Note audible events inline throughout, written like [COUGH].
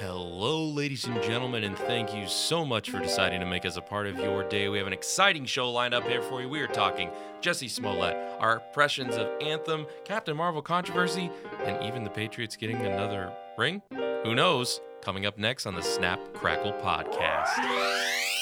Hello, ladies and gentlemen, and thank you so much for deciding to make us a part of your day. We have an exciting show lined up here for you. We are talking Jussie Smollett, our impressions of Anthem, Captain Marvel controversy, and even the Patriots getting another ring. Who knows? Coming up next on the Snap Crackle podcast.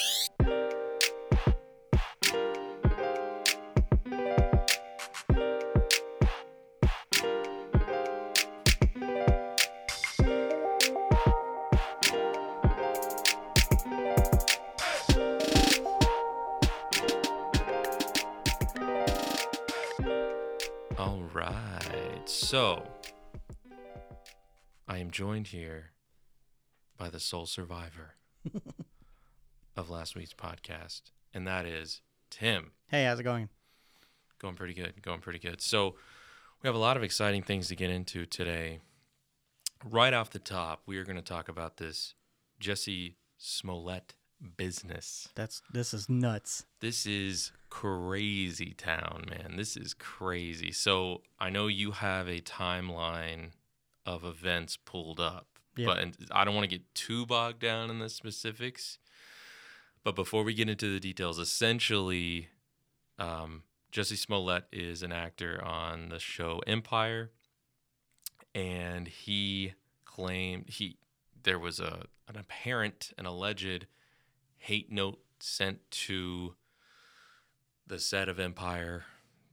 Joined here by the sole survivor [LAUGHS] of last week's podcast, and that is Tim. Hey, how's it going? Going pretty good. Going pretty good. So, we have a lot of exciting things to get into today. Right off the top, we are going to talk about this Jussie Smollett business. That's this is nuts. This is crazy town, man. This is crazy. So I know you have a timeline of events pulled up, Yeah. but and I don't want to get too bogged down in the specifics. But before we get into the details, essentially, um, Jussie Smollett is an actor on the show Empire, and he claimed he there was a an apparent an alleged hate note sent to the set of Empire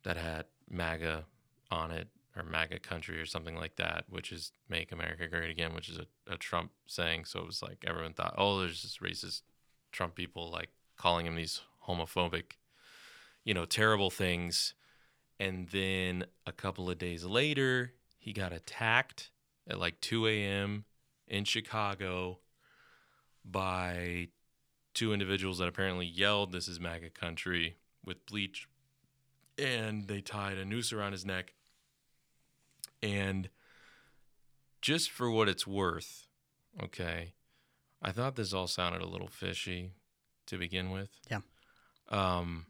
that had MAGA on it or MAGA country or something like that, which is Make America Great Again, which is a, a Trump saying. So it was like everyone thought, oh, there's this racist Trump people like calling him these homophobic, you know, terrible things. And then a couple of days later, he got attacked at like 2 a.m. in Chicago by two individuals that apparently yelled, This is MAGA country with bleach. And they tied a noose around his neck. And just for what it's worth, okay, I thought this all sounded a little fishy to begin with. Yeah. Um,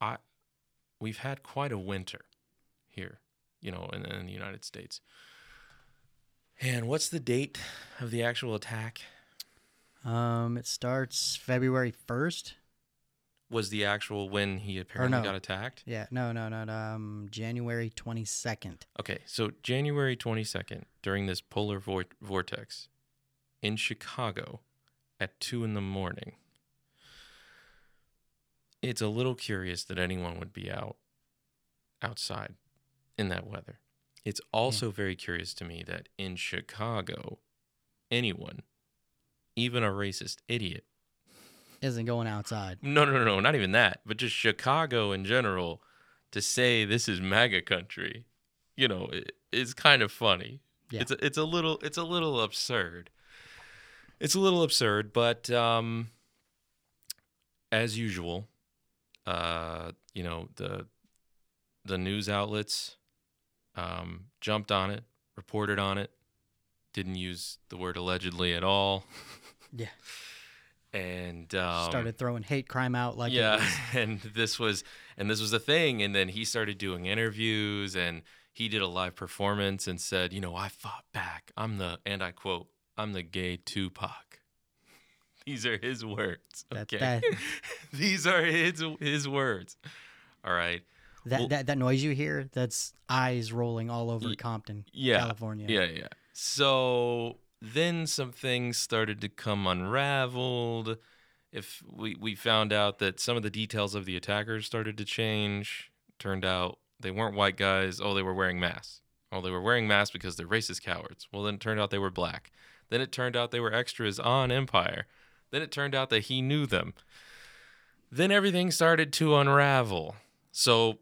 I, we've had quite a winter here, you know, in, in the United States. And what's the date of the actual attack? Um, it starts February first. Was the actual when he apparently no. got attacked. Yeah, no, no, no, no. Um, January twenty second. Okay, so January 22nd, during this polar vor- vortex in Chicago at 2 in the morning, it's a little curious that anyone would be out outside in that weather. It's also very curious to me that in Chicago, anyone, even a racist idiot, Isn't going outside. No, no, no, no, not even that, but just Chicago in general to say this is MAGA country, you know, it, it's kind of funny. Yeah. It's a, it's a little it's a little absurd. It's a little absurd, but um, as usual, uh, you know the the news outlets um, jumped on it, reported on it, didn't use the word allegedly at all, Yeah. [LAUGHS] and um, Started throwing hate crime out like yeah [LAUGHS] and this was and this was the thing and then he started doing interviews and he did a live performance and said you know i fought back. I'm the and i quote i'm the gay tupac. [LAUGHS] These are his words okay? that- [LAUGHS] these are his his words. All right. That, Well- that that noise you hear, that's eyes rolling all over Ye- Compton, yeah. California. yeah yeah. So then some things started to come unraveled. If we, we found out that some of the details of the attackers started to change turned out they weren't white guys oh they were wearing masks. Oh they were wearing masks because they're racist cowards. Well then it turned out they were black. Then it turned out they were extras on empire. Then it turned out that he knew them. Then everything started to unravel. So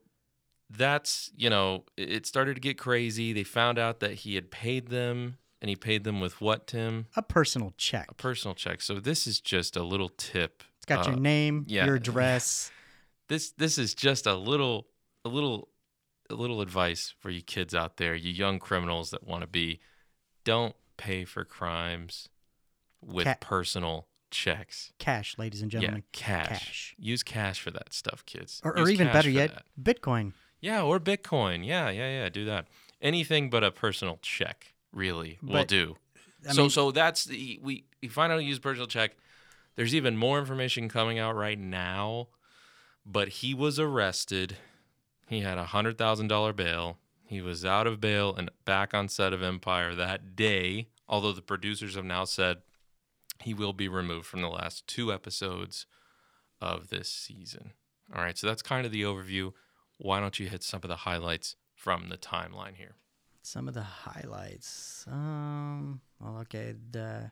that's you know it it started to get crazy. They found out that he had paid them and he paid them with what tim A personal check. a personal check so this is just a little tip It's got your uh, name, yeah, your [LAUGHS] address. this this is just a little a little a little advice for you kids out there you young criminals that want to be don't pay for crimes with personal checks Cash, ladies and yeah gentlemen. cash. cash. use cash for that stuff kids Or, or even better yet, that. Bitcoin. yeah or bitcoin yeah yeah yeah do that anything but a personal check really will do I so mean, so that's the we we find out used personal check. There's even more information coming out right now, but he was arrested. He had a hundred thousand dollar bail. He was out of bail and back on set of Empire that day. Although the producers have now said he will be removed from the last two episodes of this season. All right, so that's kind of the overview. Why don't you hit some of the highlights from the timeline here? Some of the highlights. Um. Well, okay. The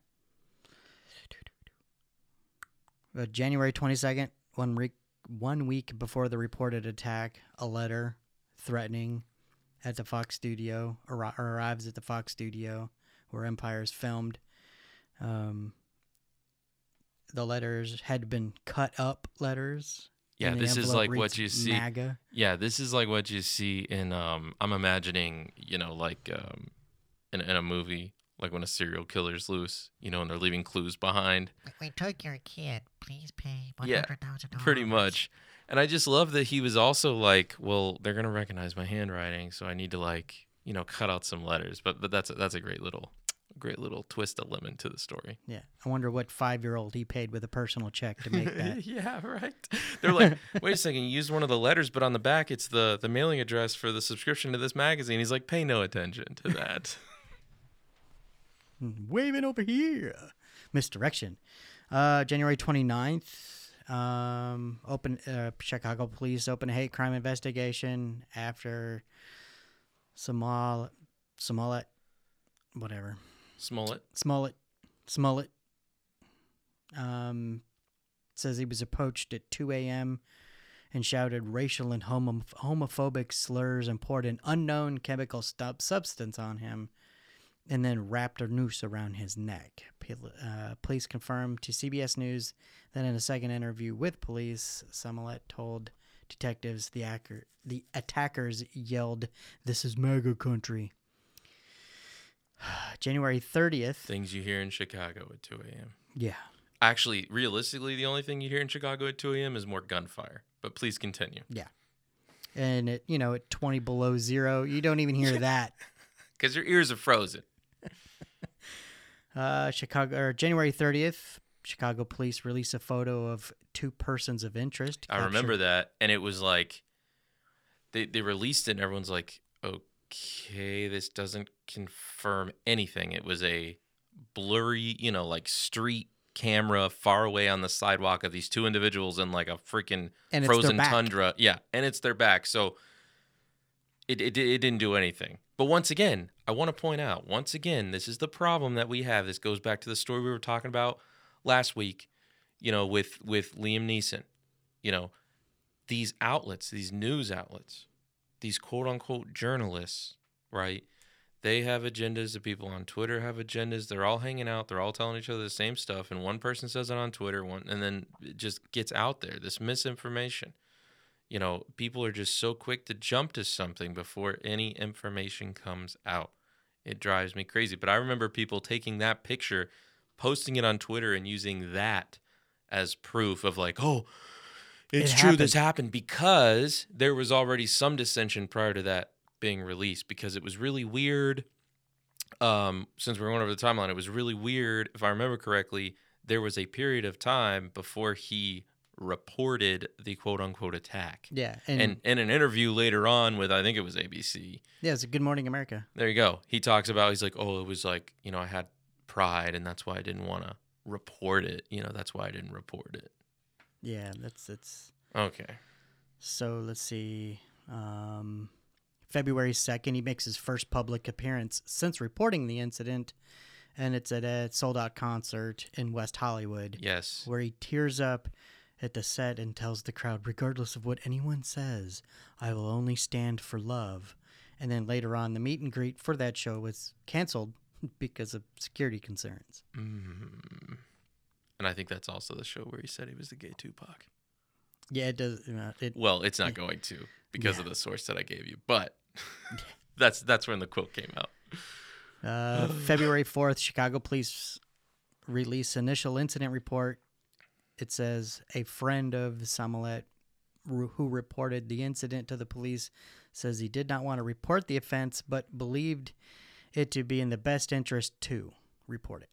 uh, January twenty second, one week one week before the reported attack, a letter threatening at the Fox studio arri- arrives at the Fox studio where Empire is filmed. Um. The letters had been cut up letters. Yeah, this is like what you see. MAGA. Yeah, this is like what you see in um I'm imagining, you know, like um in, in a movie, like when a serial killer's loose, you know, and they're leaving clues behind. We took your kid. Please pay Yeah, $100,000. Pretty much. And I just love that he was also like, well, they're gonna recognize my handwriting, so I need to like, you know, cut out some letters. But but that's a, that's a great little great little twist of lemon to the story. Yeah, I wonder what five year old he paid with a personal check to make that. [LAUGHS] yeah, right. They're like, wait a second, you used one of the letters, but on the back it's the the mailing address for the subscription to this magazine. He's like, pay no attention to that. [LAUGHS] waving over here. Misdirection. Uh, January 29th, um, open uh, Chicago police open a hate crime investigation after Somal, Smollett, whatever, Smollett. Smollett, Smollett, um, says he was approached at 2 a.m. and shouted racial and homo- homophobic slurs and poured an unknown chemical stub- substance on him and then wrapped a noose around his neck. Uh, police confirmed to CBS News that in a second interview with police, Smollett told detectives the, acker- the attackers yelled, This is MAGA country. [SIGHS] January 30th. Things you hear in Chicago at 2 a.m. Yeah. Actually, realistically, the only thing you hear in Chicago at 2 a.m. is more gunfire. But please continue. Yeah. And it, you know, at 20 below zero, you don't even hear that. [LAUGHS] Because your ears are frozen. [LAUGHS] Uh, Chicago or January 30th, Chicago police release a photo of two persons of interest. I remember that. And it was like, they, they released it, and everyone's like, okay, this doesn't confirm anything. It was a blurry, you know, like street camera far away on the sidewalk of these two individuals in like a freaking frozen tundra. Yeah, and it's their back. So it, it it didn't do anything. But once again, I want to point out once again, this is the problem that we have. This goes back to the story we were talking about last week. You know, with with Liam Neeson. You know, these outlets, these news outlets, these quote unquote journalists, right? They have agendas. The people on Twitter have agendas. They're all hanging out. They're all telling each other the same stuff. And one person says it on Twitter, one, and then it just gets out there. This misinformation. You know, people are just so quick to jump to something before any information comes out. It drives me crazy. But I remember people taking that picture, posting it on Twitter, and using that as proof of like, oh, it's It true this happened because there was already some dissension prior to that being released because it was really weird. Um, since we're going over the timeline, it was really weird. If I remember correctly, there was a period of time before he reported the quote unquote attack. Yeah, and, And in an interview later on with I think it was ABC, yeah, it's a Good Morning America. there you go. He talks about he's like, oh, it was like you know I had pride and that's why I didn't want to report it. You know that's why I didn't report it. Yeah, that's it's. Okay. So let's see. Um, February 2nd, he makes his first public appearance since reporting the incident, and it's at a sold out concert in West Hollywood Yes. where he tears up at the set and tells the crowd, regardless of what anyone says, I will only stand for love. And then later on, the meet and greet for that show was canceled [LAUGHS] because of security concerns. Mm. And I think that's also the show where he said he was the gay Tupac. Yeah, it does. Uh, it, Well, it's not going to because of the source that I gave you, but [LAUGHS] [LAUGHS] that's that's when the quote came out. Uh, February 4th, Chicago police release initial incident report. It says a friend of Samolet who who reported the incident to the police says he did not want to report the offense but believed it to be in the best interest to report it.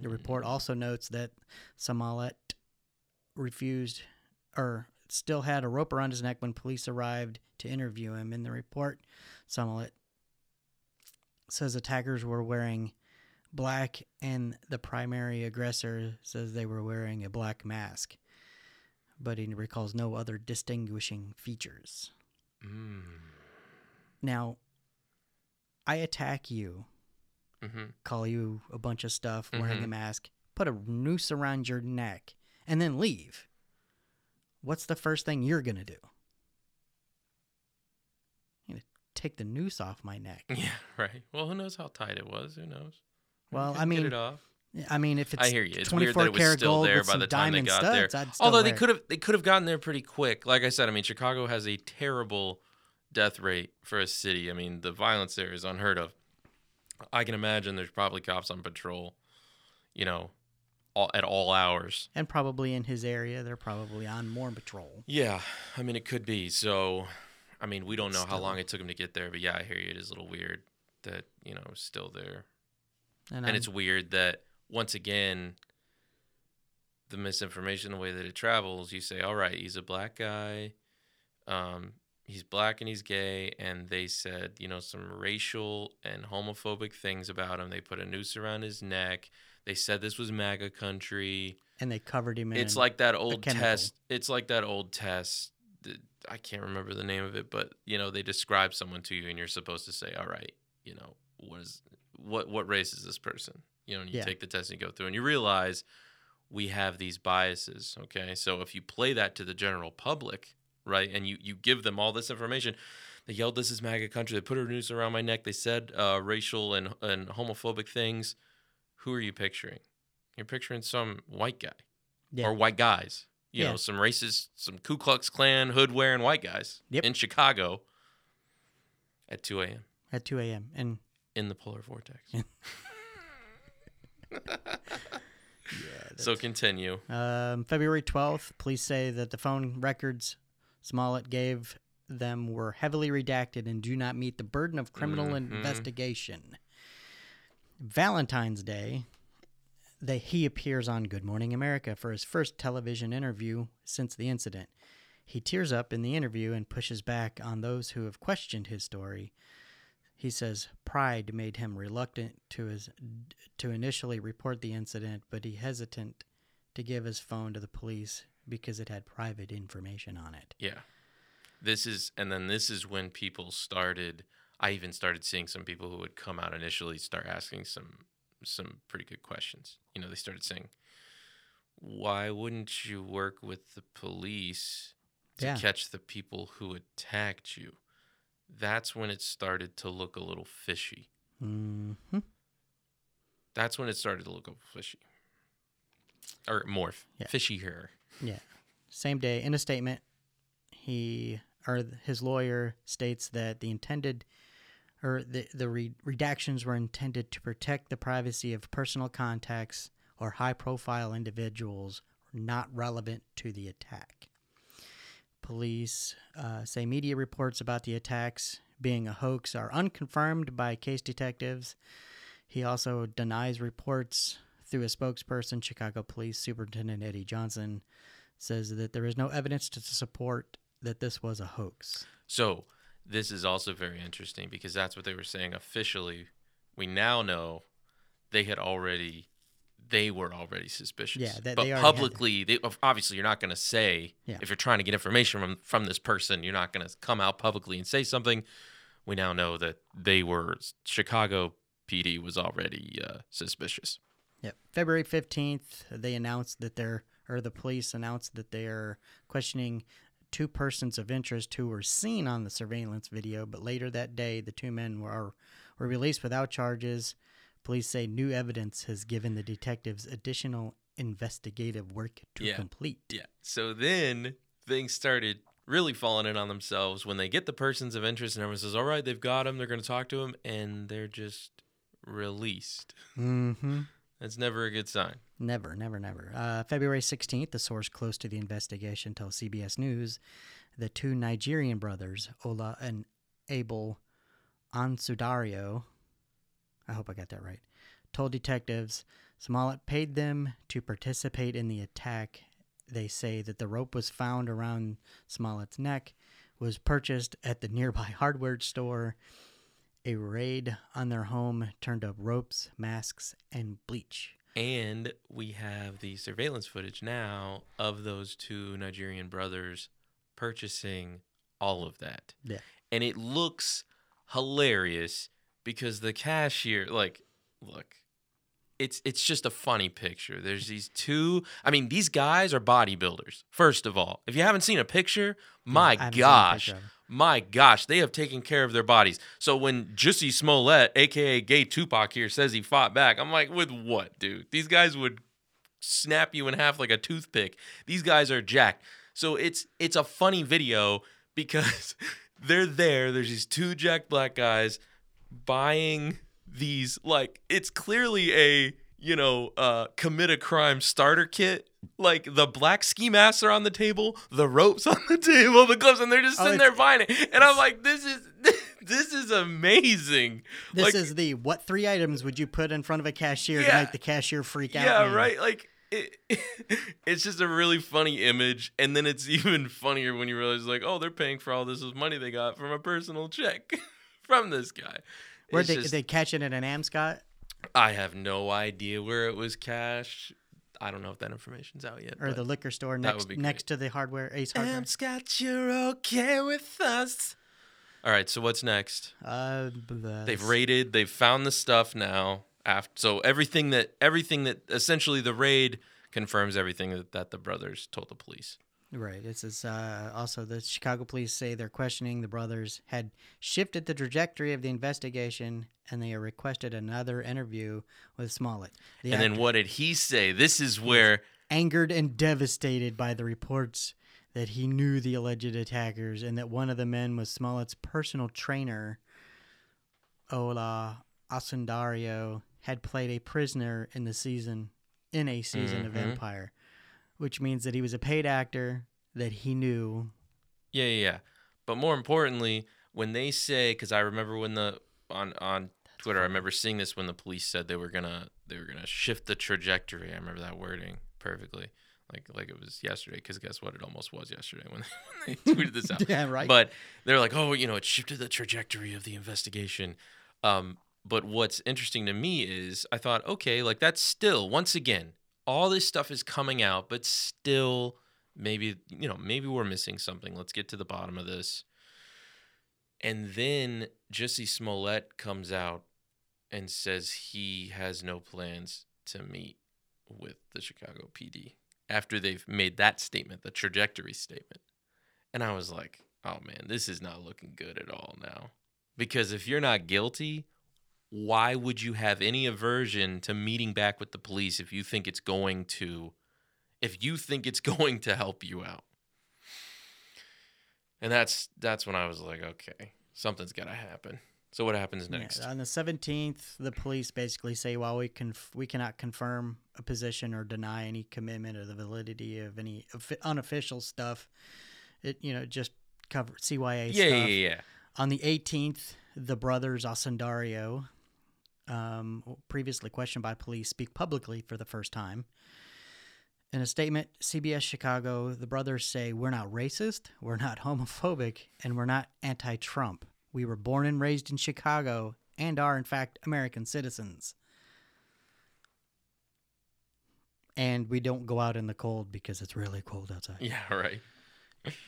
The report also notes that Smollett refused or still had a rope around his neck when police arrived to interview him. In the report, Smollett says attackers were wearing black and the primary aggressor says they were wearing a black mask. But he recalls no other distinguishing features. Mm. Now, I attack you Mm-hmm. call you a bunch of stuff, wearing a Mhm. mask, put a noose around your neck, and then leave. What's the first thing you're gonna do? You're gonna take the noose off my neck. [LAUGHS] Yeah, right. Well, who knows how tight it was? Who knows? Well, I mean, get it off. I mean, if it's I hear you. It's weird 24 that it was karat still gold there by the time they got studs, there. Although they could have, they could have gotten there pretty quick. Like I said, I mean, Chicago has a terrible death rate for a city. I mean, the violence there is unheard of. I can imagine there's probably cops on patrol, you know, all, at all hours. and probably in his area, they're probably on more patrol. Yeah, I mean, it could be. So, I mean, we don't know how long it took him to get there, but yeah, I hear you. It is a little weird that you know still there. And, and I'm- it's weird that once again the misinformation the way that it travels you say all right he's a black guy um, he's black and he's gay and they said you know some racial and homophobic things about him. They put a noose around his neck. They said this was maga country. And they covered him in. it's like that old test. It's like that old test i can't remember the name of it but you know they describe someone to you and you're supposed to say all right you know what is what what race is this person? You know and you Yeah. take the test and you go through and you realize we have these biases okay? So if you play that to the general public right and you you give them all this information they yelled this is maga country they put a noose around my neck they said uh, racial and and homophobic things who are you picturing you're picturing some white guy Yeah. or white guys. You Yeah. know, some racist, some Ku Klux Klan hood wearing white guys Yep. in Chicago at 2 a.m. at 2 a.m. And in the polar vortex. [LAUGHS] Yeah. so continue. Um, February 12th, police say that the phone records Smollett gave them were heavily redacted and do not meet the burden of criminal Mhm. investigation. Valentine's Day, they, he appears on Good Morning America for his first television interview since the incident. He tears up in the interview and pushes back on those who have questioned his story. He says pride made him reluctant to his to initially report the incident, but he hesitant to give his phone to the police because it had private information on it. Yeah. This is, and then this is when people started. I even started seeing some people who would come out initially start asking some some pretty good questions. You know, they started saying, "Why wouldn't you work with the police to Yeah. catch the people who attacked you?" That's when it started to look a little fishy. hmm That's when it started to look a little fishy. Or morph. Yeah. Fishy here. Yeah. Same day, in a statement, he or his lawyer states that the intended or the the re- redactions were intended to protect the privacy of personal contacts or high-profile individuals not relevant to the attack. Police uh, say media reports about the attacks being a hoax are unconfirmed by case detectives. He also denies reports through a spokesperson, Chicago Police Superintendent Eddie Johnson, says that there is no evidence to support that this was a hoax. So this is also very interesting because that's what they were saying officially. We now know they had already, they were already suspicious. Yeah, that- but they already had publicly, they, obviously, you're not going to say Yeah. if you're trying to get information from from this person, you're not going to come out publicly and say something. We now know that they were Chicago PD was already uh, suspicious. Yep. February 15th, they announced that they're, or the police announced that they are questioning two persons of interest who were seen on the surveillance video, but later that day, the two men were, were released without charges. Police say new evidence has given the detectives additional investigative work to Yeah. complete. Yeah. So then things started really falling in on themselves when they get the persons of interest and everyone says, all right, they've got them, They're going to talk to them, And they're just released. Mm-hmm. That's never a good sign. Never, never, never. Uh, February 16th, a source close to the investigation tells CBS News the two Nigerian brothers, Ola and Abel Ansudario, I hope I got that right, told detectives Smollett paid them to participate in the attack. They say that the rope was found around Smollett's neck, was purchased at the [LAUGHS] nearby hardware store. A raid on their home turned up ropes, masks, and bleach. And we have the surveillance footage now of those two Nigerian brothers purchasing all of that. Yeah. And it looks hilarious because the cashier, like, look, it's it's just a funny picture. There's these two. I mean, these guys are bodybuilders. First of all, if you haven't seen a picture, my I haven't seen a gosh, picture my gosh, they have taken care of their bodies. So when Jussie Smollett, aka Gay Tupac, here says he fought back, I'm like, with what, dude? These guys would snap you in half like a toothpick. These guys are jacked. So it's it's a funny video because [LAUGHS] they're there. There's these two jacked black guys buying these like it's clearly a you know uh commit a crime starter kit. Like the black ski masks are on the table the ropes [LAUGHS] on the table the gloves and they're just Oh, sitting it's- there buying it. And i'm like this is [LAUGHS] this is amazing. This Like, is the what three items would you put in front of a cashier to make the cashier freak out? yeah right? Like it, [LAUGHS] it's just a really funny image. And then it's even funnier when you realize like oh they're paying for all this with money they got from a personal check from this guy Where they just- they catch it at an Amscot I have no idea where it was cashed. I don't know if that information's out yet. or the liquor store next would be great. next to the hardware Ace Hardware? Scott, you're okay with us. All right, so what's next? Uh, They've raided. They've found the stuff now. After so everything that everything that essentially the raid confirms everything that, that the brothers told the police. Right. This is uh, also the Chicago police say they're questioning the brothers had shifted the trajectory of the investigation and they requested another interview with Smollett. The and then what did he say? This is where angered and devastated by the reports that he knew the alleged attackers and that one of the men was Smollett's personal trainer, Ola Asundario, had played a prisoner in the season in a season of Mhm. Empire, which means that he was a paid actor that he knew. Yeah, yeah, yeah. But more importantly, when they say, because I remember when the on on Twitter, I remember seeing this when the police said they were gonna they were gonna shift the trajectory. I remember that wording perfectly, like like it was yesterday. Because guess what? It almost was yesterday when they, [LAUGHS] when they tweeted this out. [LAUGHS] Yeah, right. But they're like, oh, you know, it shifted the trajectory of the investigation. Um, but what's interesting to me is I thought, okay, like that's still once again, all this stuff is coming out, but still maybe you know maybe we're missing something. Let's get to the bottom of this. And then Jussie Smollett comes out and says he has no plans to meet with the Chicago PD after they've made that statement, the trajectory statement. And I was like, oh man, this is not looking good at all now. Because if you're not guilty, why would you have any aversion to meeting back with the police if you think it's going to if you think it's [LAUGHS] going to help you out? And that's that's when I was like, okay, something's got to happen. So what happens Yeah, next? on the 17th, the police basically say, while we conf- we cannot confirm a position or deny any commitment or the validity of any unofficial stuff, it you know just cover CYA yeah, stuff. yeah, yeah. On the 18th, the brothers Asendario, um, previously questioned by police, speak publicly for the first time. In a statement, CBS Chicago, the brothers say, We're not racist, we're not [LAUGHS] homophobic, and we're not anti Trump. We were born and raised in Chicago and are, in fact, American citizens. And we don't go out in the cold because it's really cold outside. Yeah, right.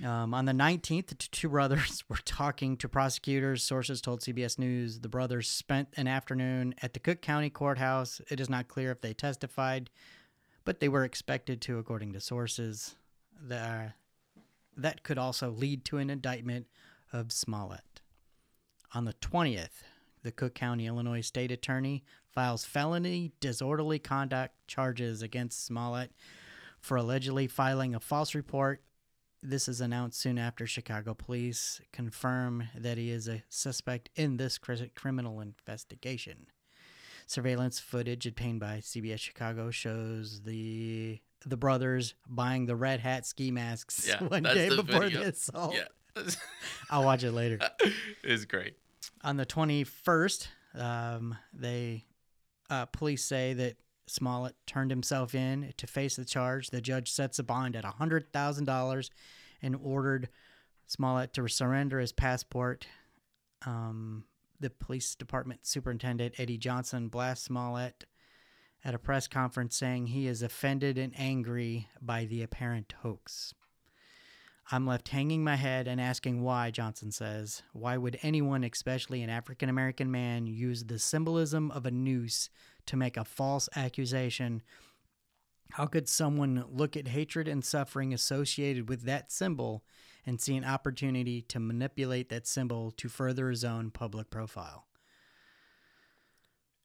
Um, on the 19th, the two brothers [LAUGHS] were talking to prosecutors. Sources told CBS News the brothers spent an afternoon at the Cook County Courthouse. It is not clear if they testified, but they were expected to, according to sources. The, that could also lead to an indictment of Smollett. On the 20th, the Cook County, Illinois State Attorney files felony disorderly conduct charges against Smollett for allegedly filing a false report this is announced soon after Chicago police confirm that he is a suspect in this cri- criminal investigation. Surveillance footage obtained by CBS Chicago shows the the brothers buying the red hat ski masks Yeah, [LAUGHS] one day before video. the assault. Yeah. [LAUGHS] I'll watch it later. [LAUGHS] it's great. On the 21st, um, they Uh, police say that Smollett turned himself in to face the charge. The judge sets a bond at $100,000 and ordered Smollett to surrender his passport. Um, the police department superintendent, Eddie Johnson, blasts Smollett at a press conference saying he is offended and angry by the apparent hoax. I'm left hanging my head and asking why, Johnson says. Why would anyone, especially an African American man, use the symbolism of a noose to make a false accusation? How could someone look at hatred and suffering associated with that symbol and see an opportunity to manipulate that symbol to further his own public profile?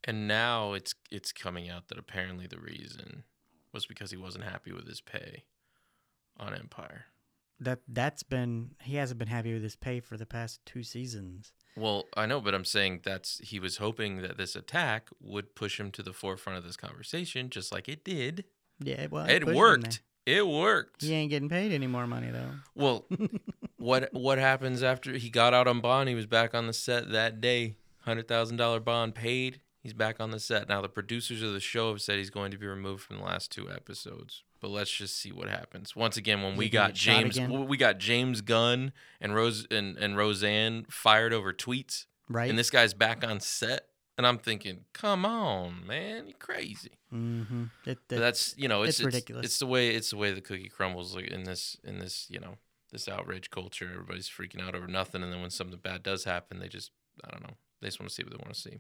And now it's it's coming out that apparently the reason was because he wasn't happy with his pay on Empire. That that's been he hasn't been happy with his pay for the past two seasons. Well, I know, but I'm saying that's he was hoping that this attack would push him to the forefront of this conversation, just like it did. Yeah, well, it him worked. It worked. He ain't getting paid any more money though. Well, [LAUGHS] what what happens after he got out on bond? He was back on the set that day. Hundred thousand dollar bond paid. He's back on the set now. The producers of the show have said he's going to be removed from the last two episodes. But let's just see what happens. Once again, when Is we got James, we got James Gunn and Rose and, and Roseanne fired over tweets, Right. and this guy's back on set, and I'm thinking, come on, man, you're crazy. mm-hmm. It, it- that's you know it's, it's it's ridiculous. It's the way it's the way the cookie crumbles like in this in this you know this outrage culture. Everybody's freaking out over nothing, and then when something bad does happen, they just I don't know. They just want to see what they want to see.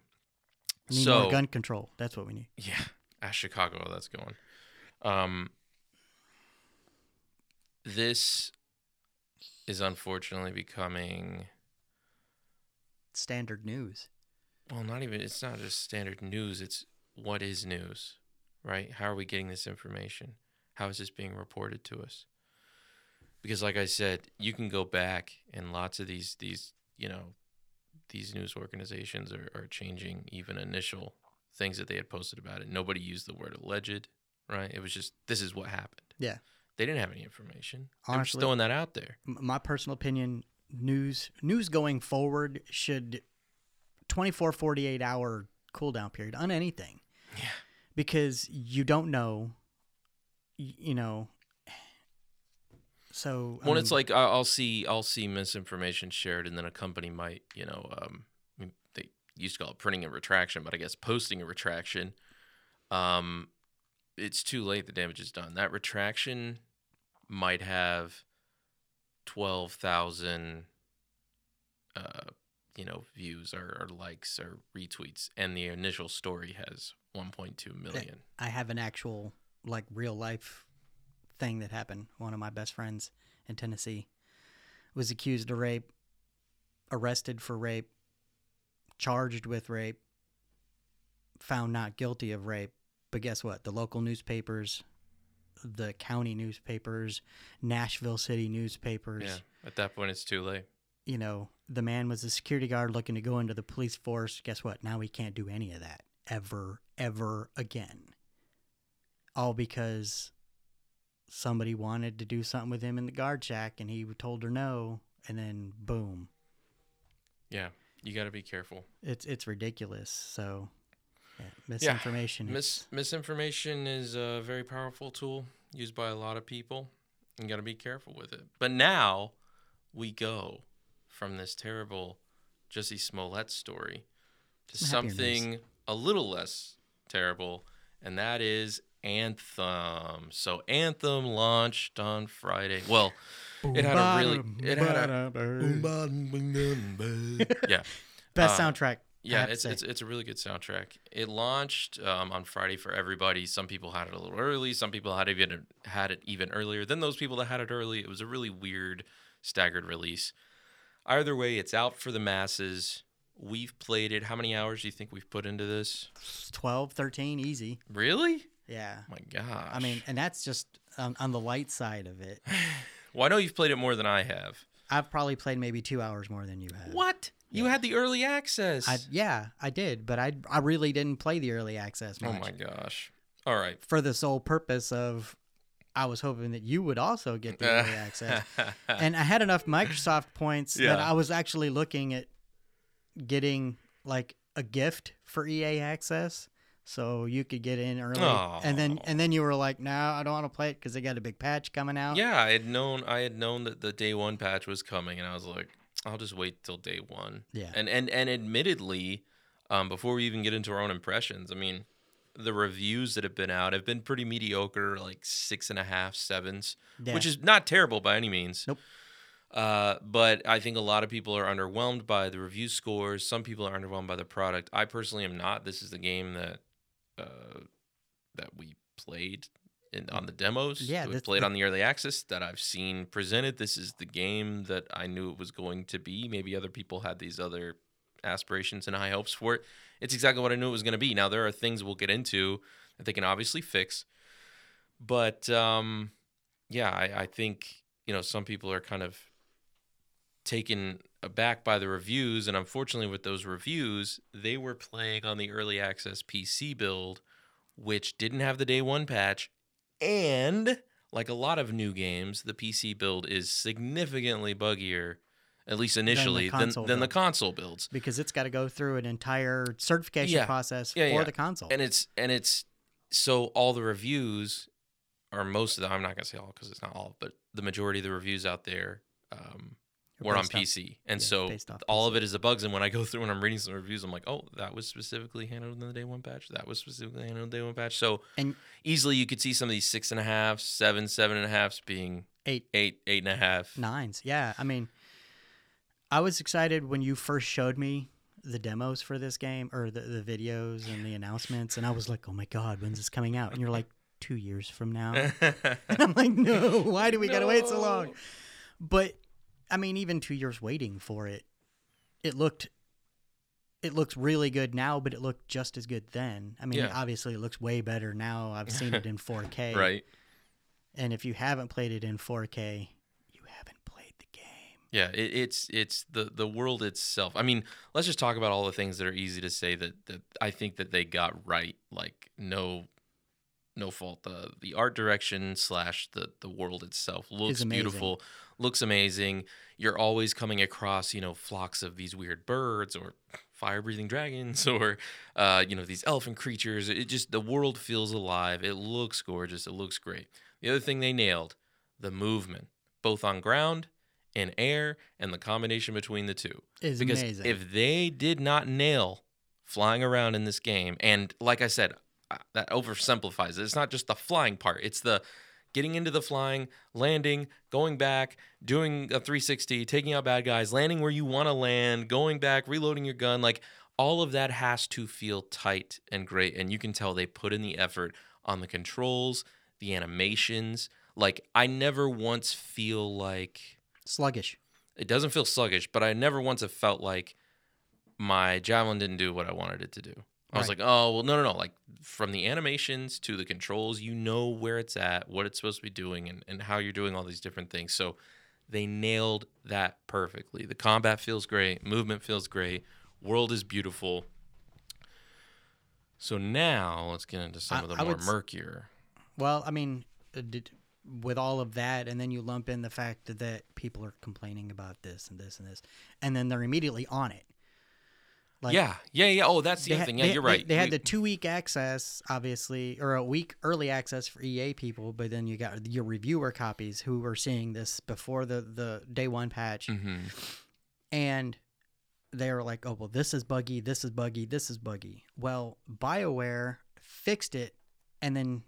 we need so more gun control. That's what we need. yeah, ask Chicago that's going. Um, this is unfortunately becoming Standard news. well, not even it's not just standard news. It's what is news, right? How are we getting this information? How is this being reported to us? Because, like I said, you can go back and lots of these these you know these news organizations are, are changing even initial things that they had posted about it. Nobody used the word alleged, right? It was just this is what happened. Yeah. They didn't have any information. I'm just throwing that out there. My personal opinion news news going forward should 24 48 hour cooldown period on anything Yeah. because you don't know you know so when it's like I'll see I'll see misinformation shared, and then a company might you know um, I mean, they used to call it printing a retraction, but I guess posting a retraction. Um, it's too late. The damage is done. That retraction might have twelve thousand, uh, you know, views or, or likes or retweets, and the initial story has one point two million. i have an actual like real life thing that happened one of my best friends in tennessee was accused of rape arrested for rape charged with rape found not guilty of rape but guess what? The local newspapers the county newspapers nashville city newspapers. Yeah, at that point, it's too late. you know the man was a security guard looking to go into the police force. Guess what? Now he can't do any of that ever ever again. All because somebody wanted to do something with him in the guard shack and he told her no and then boom. Yeah, you got to be careful. it's it's ridiculous. So yeah, misinformation Mis- is- misinformation is a very powerful tool used by a lot of people. You got to be careful with it. But now we go from this terrible Jussie Smollett story to Some happier news. something a little less terrible, and that is Anthem. So Anthem launched on Friday. Well, it had a really it had a [LAUGHS] yeah best uh, soundtrack yeah, it's, it's it's a really good soundtrack. It launched um, on Friday for everybody. Some people had it a little early. Some people had even had it even earlier than those people that had it early. It was a really weird, staggered release. Either way, it's out for the masses. We've played it. How many hours do you think we've put into this? 12 13 easy Really? yeah Oh my gosh. i mean and that's just on, on the light side of it [SIGHS] well, I know you've played it more than I have. I've probably played maybe two hours more than you have. What? You had the early access. I, yeah, I did, but I I really didn't play the early access oh my gosh. All right. for the sole purpose of I was hoping that you would also get the early access, [LAUGHS] and I had enough Microsoft points that I was actually looking at getting like a gift for EA access so you could get in early. Aw. And then and then you were like, "No, I don't want to play it because they got a big patch coming out." Yeah, I had known I had known that the day one patch was coming, and I was like, I'll just wait till day one. Yeah. And and and admittedly, um, before we even get into our own impressions, I mean, the reviews that have been out have been pretty mediocre, like six and a half, sevens, Yeah. which is not terrible by any means. Nope. Uh, but I think a lot of people are underwhelmed by the review scores. Some people are underwhelmed by the product. I personally am not. This is the game that uh, that we played in, on the demos. Yeah, that we played the- on the early access that I've seen presented. This is the game that I knew it was going to be. Maybe other people had these other aspirations and high hopes for it. It's exactly what I knew it was going to be. Now there are things we'll get into that they can obviously fix, but um, yeah, I, I think you know some people are kind of taken aback by the reviews, and unfortunately, with those reviews, they were playing on the early access PC build, which didn't have the day one patch, and like a lot of new games, the PC build is significantly buggier, at least initially, than, console than the console builds. because it's got to go through an entire certification Yeah. process Yeah, for yeah. the console. and it's and it's so all the reviews or most of them i'm not going to say all because it's not all but the majority of the reviews out there um, were on off- pc and yeah, so all PC. of it is the bugs and when i go [LAUGHS] through and i'm reading some reviews i'm like oh that was specifically handled in the day one patch that was specifically handled in the day one patch so And- easily you could see some of these six and a half seven seven and a halfs being Eight. eight eight and a half Nines. Yeah. I mean, I was excited when you first showed me the demos for this game or the, the videos and the announcements. And I was like, oh my God, when's this coming out? And you're like, two years from now. and [LAUGHS] [LAUGHS] I'm like, no, why do we got to wait so long? But I mean, even two years waiting for it, it looked. It looks really good now, but it looked just as good then. I mean, Yeah. obviously, it looks way better now. I've seen it in [LAUGHS] 4K. right And if you haven't played it in 4K, you haven't played the game. Yeah, it, it's it's the the world itself. I mean, let's just talk about all the things that are easy to say that that I think that they got right. Like no no fault. The the art direction slash the the world itself looks beautiful, looks amazing. You're always coming across you know flocks of these weird birds or fire breathing dragons [LAUGHS] or uh, you know these elephant creatures. It just the world feels alive. It looks gorgeous. It looks great. The other thing they nailed, the movement, both on ground and air and the combination between the two. Is because amazing. if they did not nail flying around in this game, and like I said, Uh, that oversimplifies it. It's not just the flying part; it's the getting into the flying, landing, going back, doing a 360, taking out bad guys, landing where you want to land, going back, reloading your gun, like all of that has to feel tight and great. And you can tell they put in the effort on the controls, the animations. Like I never once feel like sluggish. it doesn't feel sluggish, but I never once have felt like my javelin didn't do what I wanted it to do. I was Right. like, oh well, no, no, no. Like from the animations to the controls, you know where it's at, what it's supposed to be doing, and, and how you're doing all these different things. So they nailed that perfectly. The combat feels great, movement feels great, world is beautiful. So now let's get into some I- of the I more would murkier. Well, I mean, uh, did, with all of that, and then you lump in the fact that people are complaining about this and this and this, and then they're immediately on it. Like, yeah, yeah, yeah. Oh, that's the other ha- thing. Yeah, they- you're right. They, had We- the two week access, obviously, or a week early access for EA people, but then you got your reviewer copies who were seeing this before the, the day one patch. Mhm. and they were like, "Oh well, this is buggy, this is buggy, this is buggy." Well, Bioware fixed it, and then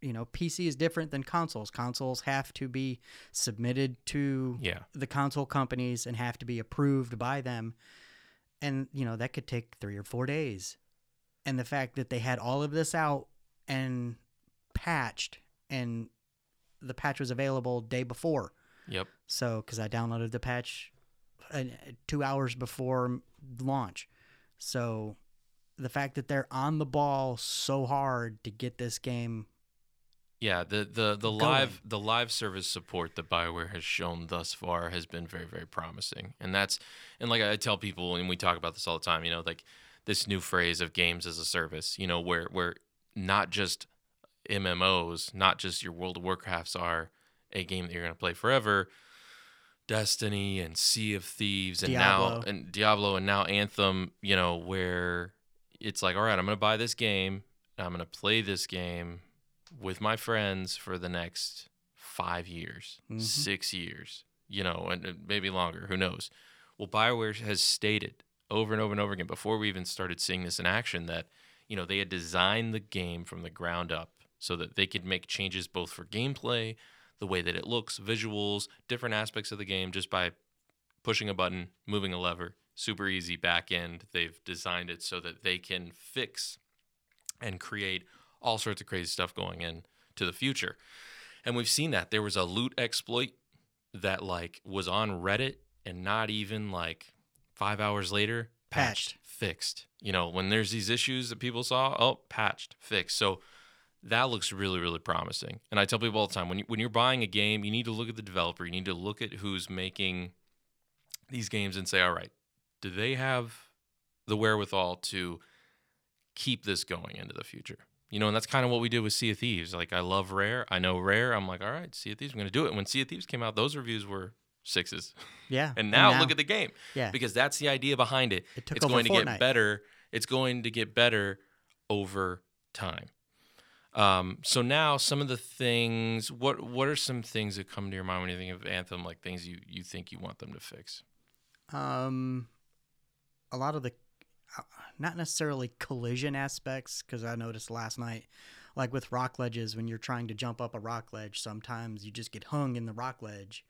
you know, PC is different than consoles. Consoles have to be submitted to Yeah. the console companies and have to be approved by them, and you know that could take three or four days. And the fact that they had all of this out and patched, and the patch was available day before. Yep. So, because I downloaded the patch uh, two hours before launch. So, the fact that they're on the ball so hard to get this game, Yeah, the the the live the live service support that Bioware has shown thus far has been very very promising, and that's and like I tell people, and we talk about this all the time, you know, like this new phrase of games as a service, you know, where where not just MMOs, not just your World of Warcrafts are a game that you're going to play forever. Destiny and Sea of Thieves and now and Diablo and now Anthem, you know, where it's like, all right, I'm going to buy this game. I'm going to play this game with my friends for the next five years, Mhm. six years, you know, and maybe longer. Who knows? Well, BioWare has stated over and over and over again before we even started seeing this in action that, you know, they had designed the game from the ground up so that they could make changes both for gameplay, the way that it looks, visuals, different aspects of the game just by pushing a button, moving a lever, super easy back end. They've designed it so that they can fix and create all sorts of crazy stuff going in to the future. And we've seen that. There was a loot exploit that like was on Reddit and not even like 5 hours later patched, Patched. fixed. You know, when there's these issues that people saw, oh, patched, fixed. So that looks really really promising. And I tell people all the time when you, when you're buying a game, you need to look at the developer, you need to look at who's making these games and say, all right, do they have the wherewithal to keep this going into the future? You know, and that's kind of what we did with Sea of Thieves. Like, I love Rare. I know Rare. I'm like, all right, Sea of Thieves, I'm going to do it. And when Sea of Thieves came out, those reviews were sixes. Yeah. [LAUGHS] And now, look at the game yeah. because that's the idea behind it. It took it's going to get better. It's going to get better over time. Um, so now some of the things. What what are some things that come to your mind when you think of Anthem? Like things you you think you want them to fix? Um, a lot of the, not necessarily collision aspects, because I noticed last night, like with rock ledges, when you're trying to jump up a rock ledge, sometimes you just get hung in the rock ledge,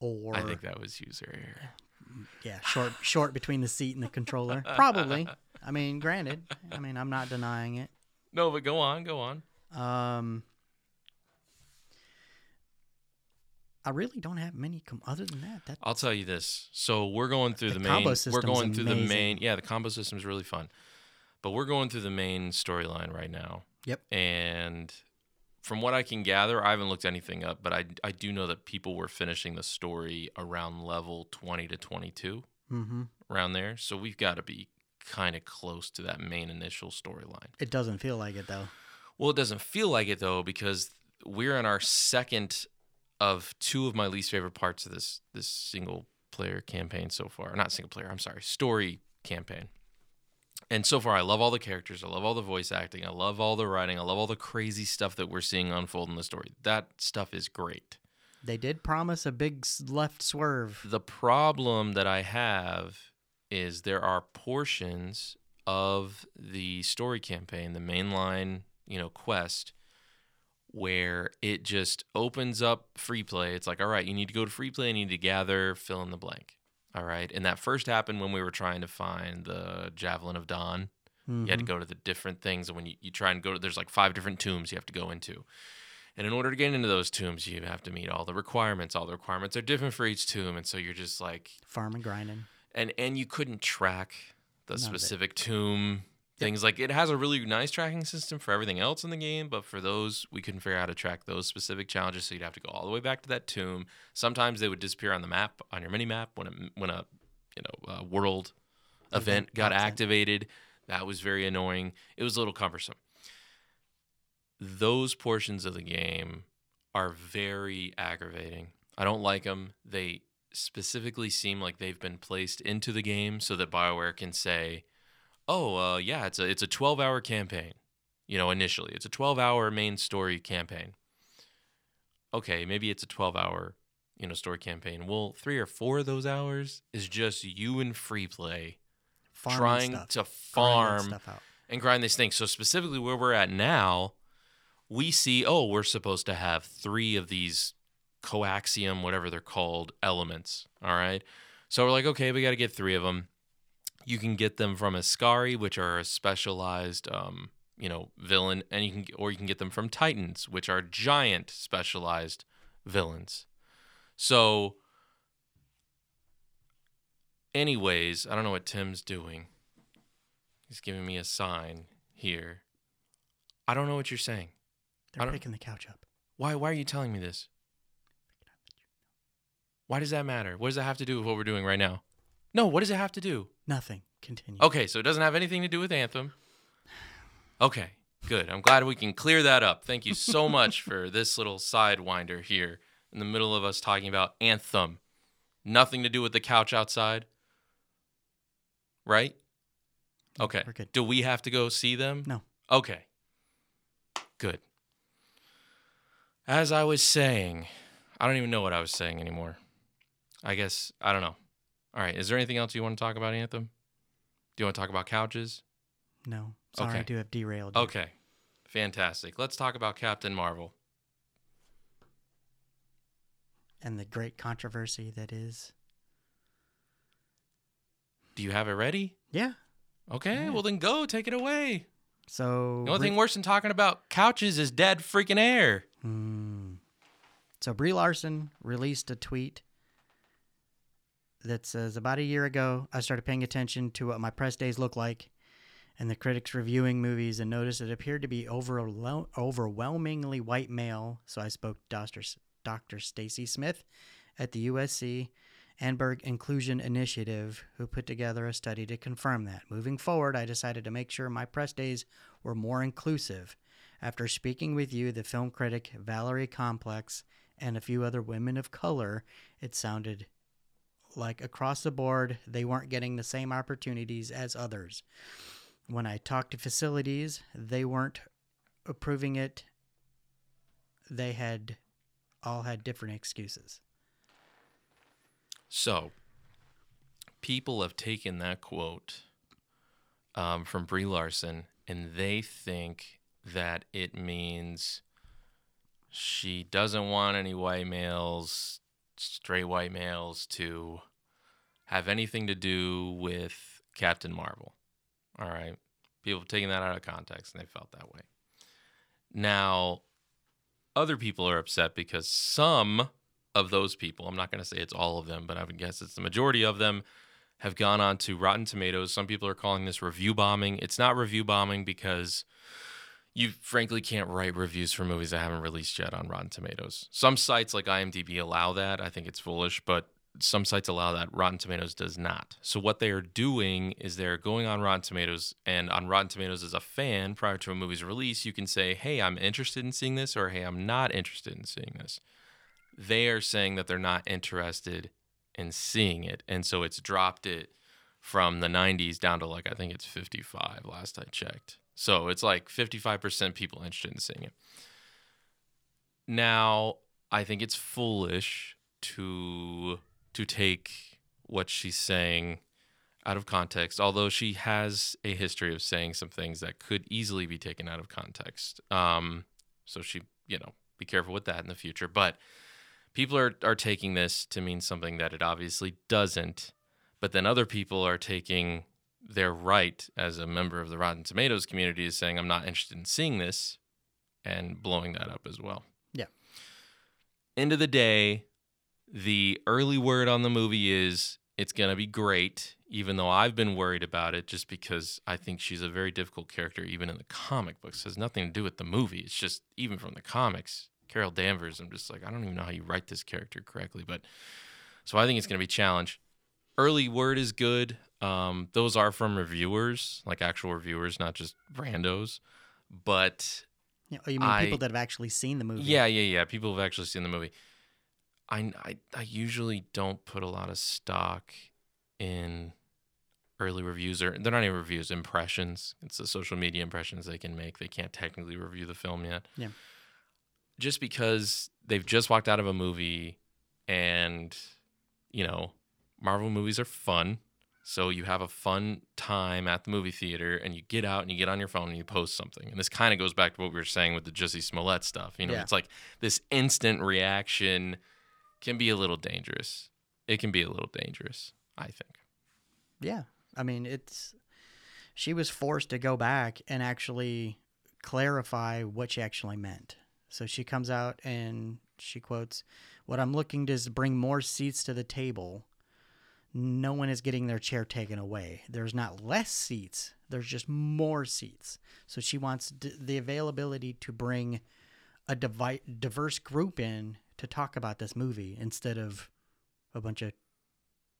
or I think that was user error. yeah, short short between the seat and the controller. Probably. I mean, granted. I mean, I'm not denying it. No, but go on, go on. Um, I really don't have many. Com- other than that, that I'll tell you this. So we're going through The the, combo main. We're going through the main. Yeah, the combo system is really fun, but we're going through the main storyline right now. Yep. And from what I can gather, I haven't looked anything up, but I I do know that people were finishing the story around level twenty to twenty two, hmm around there. So we've got to be kind of close to that main initial storyline. it doesn't feel like it though. Well, it doesn't feel like it though because we're in our second of two of my least favorite parts of this this single player campaign so far. Not single player, I'm sorry, story campaign. And so far I love all the characters, I love all the voice acting, I love all the writing, I love all the crazy stuff that we're seeing unfold in the story. That stuff is great. They did promise a big left swerve. The problem that I have is there are portions of the story campaign, the mainline, you know, quest, where it just opens up free play. It's like, all right, you need to go to free play, you need to gather, fill in the blank. All right. And that first happened when we were trying to find the Javelin of Dawn. You had to Mhm. go to the different things. And when you, you try and go to, there's like five different tombs you have to go into. And in order to get into those tombs, you have to meet all the requirements. All the requirements are different for each tomb. And so you're just like, farming grinding. and and you couldn't track the None specific tomb things like it has a really nice tracking system for everything else in the game but for those we couldn't figure out how to track those specific challenges so you'd have to go all the way back to that tomb. Sometimes they would disappear on the map on your mini map when a when a you know a world Event event got activated. That was very annoying. It was a little cumbersome. Those portions of the game are very aggravating. I don't like them. They specifically seem like they've been placed into the game so that BioWare can say, "Oh, uh, yeah, it's a it's a 12-hour campaign." You know, initially, it's a 12-hour main story campaign. Okay, maybe it's a 12-hour, you know, story campaign. Well, 3 or 4 of those hours is just you in free play Farming trying stuff, to farm stuff out. and grind these things. So specifically where we're at now, we see, oh, we're supposed to have three of these coaxium, whatever they're called, elements. All right. So we're like, okay, we got to get three of them. You can get them from Ascari, which are a specialized, um, you know, villain, and you can, or you can get them from Titans, which are giant specialized villains. So, anyways, I don't know what Tim's doing. He's giving me a sign here. I don't know what you're saying. They're picking the couch up. Why why are you telling me this? Why does that matter? What does that have to do with what we're doing right now? No, what does it have to do? Nothing. Continue. Okay, so it doesn't have anything to do with Anthem. Okay, good. I'm glad we can clear that up. Thank you so much for [LAUGHS] this little sidewinder here in the middle of us talking about Anthem. Nothing to do with the couch outside. Right? Okay. We're good. Do we have to go see them? No. Okay. Good. As I was saying, I don't even know what I was saying anymore. I guess I don't know. All right, is there anything else you want to talk about, Anthem? Do you want to talk about couches? No, sorry Okay. do have derailed. you. Okay. Fantastic. Let's talk about Captain Marvel. And the great controversy that is. Do you have it ready? Yeah. Okay, Yeah. well then go, take it away. So. The only Brie- thing worse than talking about couches is dead freaking air. Hmm. So Brie Larson released a tweet that says about a year ago I started paying attention to what my press days look like and the critics reviewing movies and noticed it appeared to be overwhel- overwhelmingly white male. So I spoke to Dr. Dr. Stacy Smith at the USC Annenberg Inclusion Initiative, who put together a study to confirm that. Moving forward, I decided to make sure my press days were more inclusive. After speaking with you, the film critic Valerie Complex, and a few other women of color, it sounded like across the board they weren't getting the same opportunities as others. When I talked to facilities, they weren't approving it. They had all had different excuses. So, people have taken that quote um, from Brie Larson and they think that it means she doesn't want any white males, straight white males, to have anything to do with Captain Marvel. All right. People taking that out of context and they felt that way. Now, other people are upset because some of those people, I'm not going to say it's all of them, but I would guess it's the majority of them, have gone on to Rotten Tomatoes. Some people are calling this review bombing. It's not review bombing because you frankly can't write reviews for movies that haven't released yet on Rotten Tomatoes. Some sites like IMDb allow that. I think it's foolish, but some sites allow that. Rotten Tomatoes does not. So what they are doing is they're going on Rotten Tomatoes, and on Rotten Tomatoes as a fan, prior to a movie's release, you can say, "Hey, I'm interested in seeing this," or "Hey, I'm not interested in seeing this." They are saying that they're not interested in seeing it, and so it's dropped it from the 90s down to like I think it's 55 last I checked. So it's like 55% people interested in seeing it. Now, I think it's foolish to to take what she's saying out of context, although she has a history of saying some things that could easily be taken out of context. Um, so she, you know, be careful with that in the future. But people are, are taking this to mean something that it obviously doesn't. But then other people are taking their right as a member of the Rotten Tomatoes community is saying, I'm not interested in seeing this and blowing that up as well. Yeah. End of the day, the early word on the movie is it's going to be great, even though I've been worried about it just because I think she's a very difficult character, even in the comic books. It has nothing to do with the movie. It's just, even from the comics, Carol Danvers, I'm just like, I don't even know how you write this character correctly. But so I think it's going to be a challenge. Early word is good. Um, those are from reviewers, like actual reviewers, not just randos. But You, know, you mean I- people that have actually seen the movie? yeah, yeah, yeah. People have actually seen the movie. I, I, I usually don't put a lot of stock in early reviews or they're not even reviews, impressions. It's the social media impressions they can make. They can't technically review the film yet. Yeah. Just because they've just walked out of a movie and, you know, Marvel movies are fun. So you have a fun time at the movie theater and you get out and you get on your phone and you post something. And this kind of goes back to what we were saying with the Jussie Smollett stuff. You know, Yeah. it's like this instant reaction can be a little dangerous. It can be a little dangerous, I think. Yeah. I mean, it's she was forced to go back and actually clarify what she actually meant. So she comes out and she quotes, "What I'm looking to is bring more seats to the table. No one is getting their chair taken away. There's not less seats. There's just more seats. So she wants d- the availability to bring a diverse group in to talk about this movie instead of a bunch of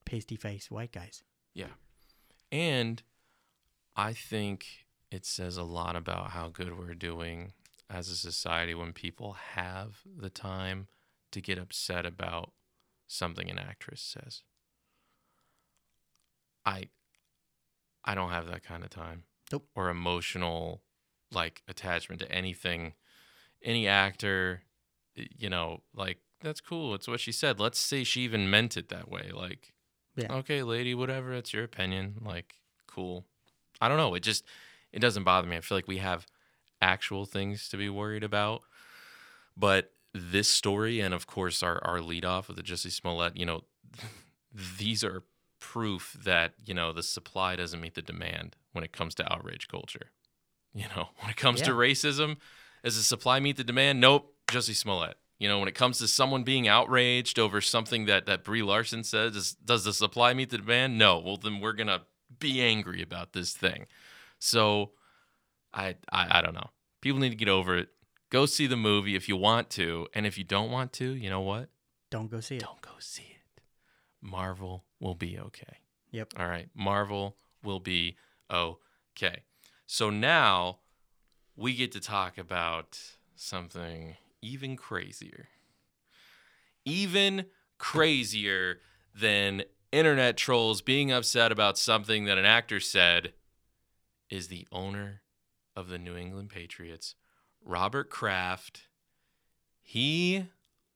pasty faced white guys. Yeah. And I think it says a lot about how good we're doing as a society when people have the time to get upset about something an actress says. I I don't have that kind of time. Nope. Or emotional like attachment to anything, any actor, you know, like that's cool. It's what she said. Let's say she even meant it that way. Like, Yeah. okay, lady, whatever. It's your opinion. Like, cool. I don't know. It just it doesn't bother me. I feel like we have actual things to be worried about, but this story and of course our our lead off with the Jussie Smollett, you know, [LAUGHS] these are proof that you know the supply doesn't meet the demand when it comes to outrage culture. [LAUGHS] You know, when it comes to racism, does the supply meet the demand? Nope, Jussie Smollett. You know, when it comes to someone being outraged over something that that Brie Larson says, does, does the supply meet the demand? No. Well, then we're gonna be angry about this thing. So, I I, I don't know. People need to get over it. Go see the movie if you want to, and if you don't want to, you know what? Don't go see it. Don't go see it. Marvel will be okay. Yep. All right. Marvel will be okay. So now we get to talk about something even crazier. Even crazier than internet trolls being upset about something that an actor said is the owner of the New England Patriots, Robert Kraft. He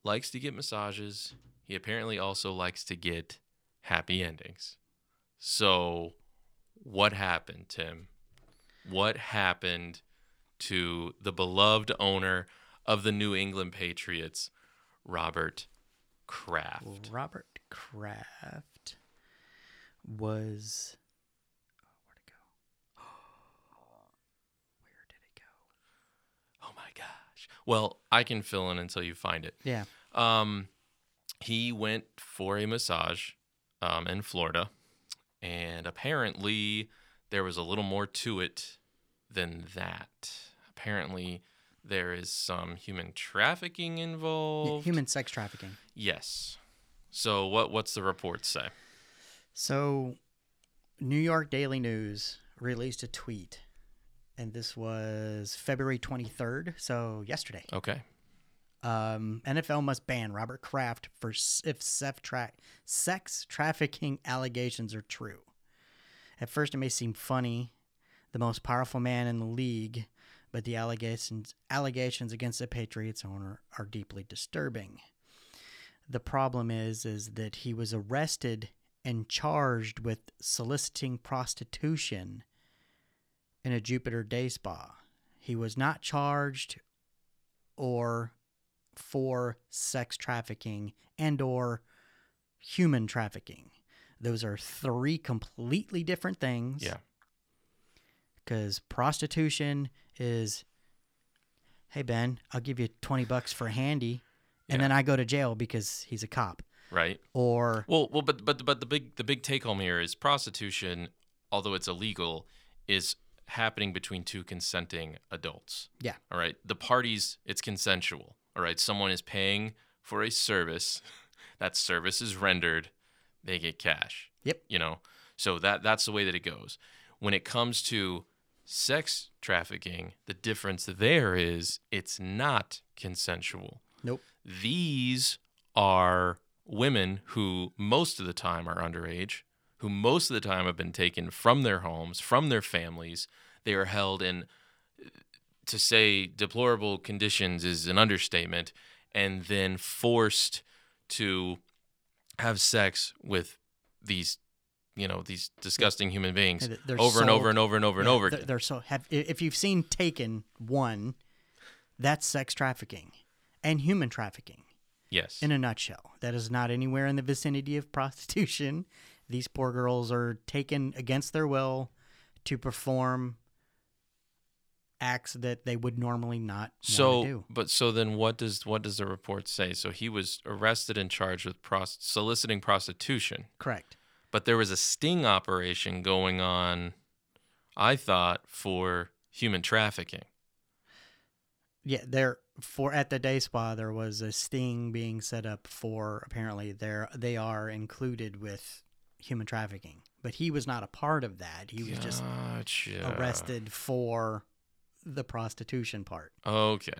likes to get massages. He apparently also likes to get happy endings. So, what happened, Tim? What happened to the beloved owner of the New England Patriots, Robert Kraft? Robert Kraft was. oh, Where'd it go? [GASPS] Where did it go? Oh my gosh. Well, I can fill in until you find it. Yeah. Um, he went for a massage um, in Florida, and apparently there was a little more to it than that. Apparently, there is some human trafficking involved. Human sex trafficking. Yes. So what what's the report say? So, New York Daily News released a tweet, and this was February 23rd, so yesterday. Okay. Um, NFL must ban Robert Kraft for if tra- sex trafficking allegations are true. At first, it may seem funny, the most powerful man in the league, but the allegations allegations against the Patriots owner are deeply disturbing. The problem is, is that he was arrested and charged with soliciting prostitution in a Jupiter day spa. He was not charged or for sex trafficking and or human trafficking. Those are three completely different things. Yeah. Cuz prostitution is hey Ben, I'll give you 20 bucks for handy and Yeah. then I go to jail because he's a cop. Right. Or Well, well, but but but the big the big take home here is prostitution, although it's illegal, is happening between two consenting adults. Yeah. All right. The parties, it's consensual. All right. Someone is paying for a service. [LAUGHS] That service is rendered. They get cash. Yep. You know. So that that's the way that it goes. When it comes to sex trafficking, the difference there is it's not consensual nope. these are women who most of the time are underage, who most of the time have been taken from their homes, from their families. They are held in, to say deplorable conditions is an understatement, and then forced to have sex with these, you know, these disgusting human beings And over and over and over and over and over again. They're so have if you've seen Taken 1, that's sex trafficking and human trafficking. Yes. in a nutshell. That is not anywhere in the vicinity of [LAUGHS] prostitution. These poor girls are taken against their will to perform acts that they would normally not So, do. but so then, what does what does the report say? So he was arrested and charged with pros- soliciting prostitution, Correct. but there was a sting operation going on. I thought for human trafficking. Yeah, there for at the day spa there was a sting being set up for apparently they they are included with human trafficking. But he was not a part of that. He was just Gotcha. arrested for the prostitution part. Okay.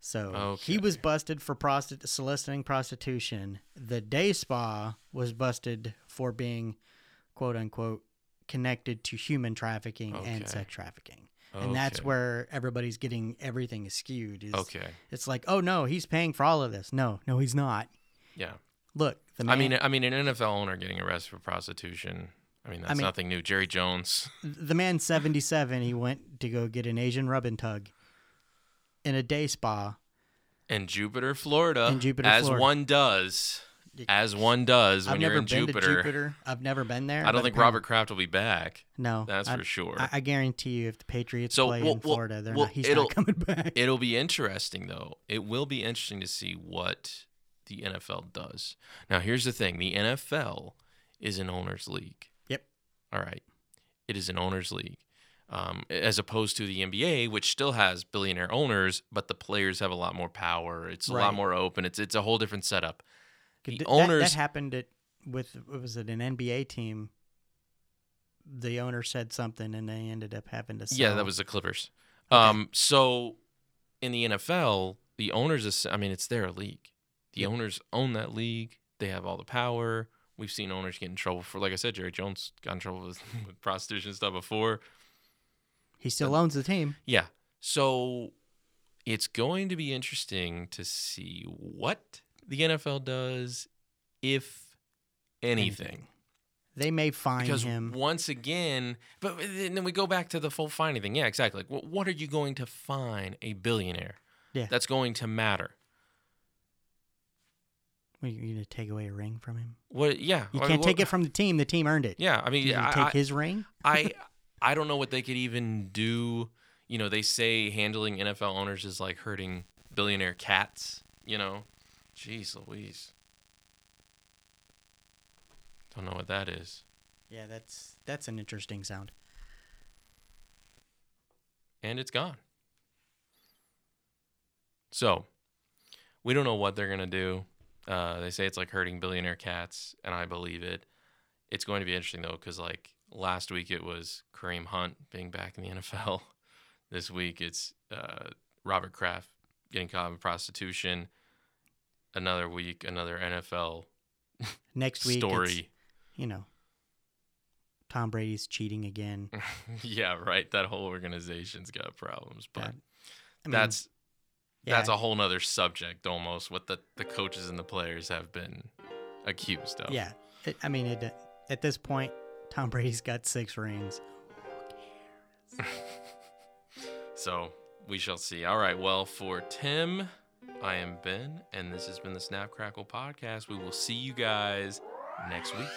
So he was busted for prostit- soliciting prostitution. The day spa was busted for being, quote unquote, connected to human trafficking and sex trafficking. and that's where everybody's getting everything is skewed. Is Okay. it's like, oh no, he's paying for all of this. No, no, he's not. Yeah. Look, the I mean, I mean, an NFL owner getting arrested for prostitution. I mean, that's mean- nothing new. Jerry Jones. the man seventy seven. He went to go get an Asian rub and tug in a day spa. in Jupiter, Florida, In Jupiter, as Florida. one does, as one does when I've you're in been Jupiter. to Jupiter. I've never been there. I don't think Robert Kraft will be back. No, That's I, for sure. I, I guarantee you, if the Patriots So, play well, in Florida, they're well, not. He's not coming back. [LAUGHS] It'll be interesting though. It will be interesting to see what the NFL does. Now, here's the thing: the NFL is an owners' league. All right, it is an owners' league. Um, as opposed to the NBA, which still has billionaire owners, but the players have a lot more power. It's a lot more open. It's it's a whole different setup. The that- owners, that, happened at with was it an NBA team? The owner said something, and they ended up having to. Sell. Yeah, that was the Clippers. Okay. Um, so in the NFL, the owners, I mean, it's their league. The Yep. owners own that league. They have all the power. We've seen owners get in trouble for, like I said, Jerry Jones got in trouble with, [LAUGHS] with prostitution stuff before. He still owns the team. Yeah. So it's going to be interesting to see what the NFL does, if anything. Anything. They may find Because him. once again, but then we go back to the full finding thing. Yeah, exactly. Like, what, what are you going to find a billionaire? Yeah. That's going to matter. What, you going to take away a ring from him? What? Yeah. You I mean, can't take it from the team. The team earned it. Yeah. I mean, You I, take I, his ring. I, [LAUGHS] I don't know what they could even do. You know, they say handling NFL owners is like hurting billionaire cats. You know, jeez Louise. Don't know what that is. Yeah, that's that's an interesting sound. and it's gone. So, we don't know what they're gonna do. Uh, they say it's like hurting billionaire cats, and I believe it. It's going to be interesting though, because like last week it was Kareem Hunt being back in the [LAUGHS] NFL. This week it's uh, Robert Kraft getting caught in prostitution. Another week, another NFL [LAUGHS] Next week, story. it's, you know, Tom Brady's cheating again. [LAUGHS] yeah, right. That whole organization's got problems, but That- I mean, that's yeah, that's a whole nother subject almost what the, the coaches and the players have been accused of. Yeah. It, I mean, it, at this point, Tom Brady's got six rings. [LAUGHS] so we shall see. All right. Well for tim i am ben and this has been the snap crackle podcast. We will see you guys next week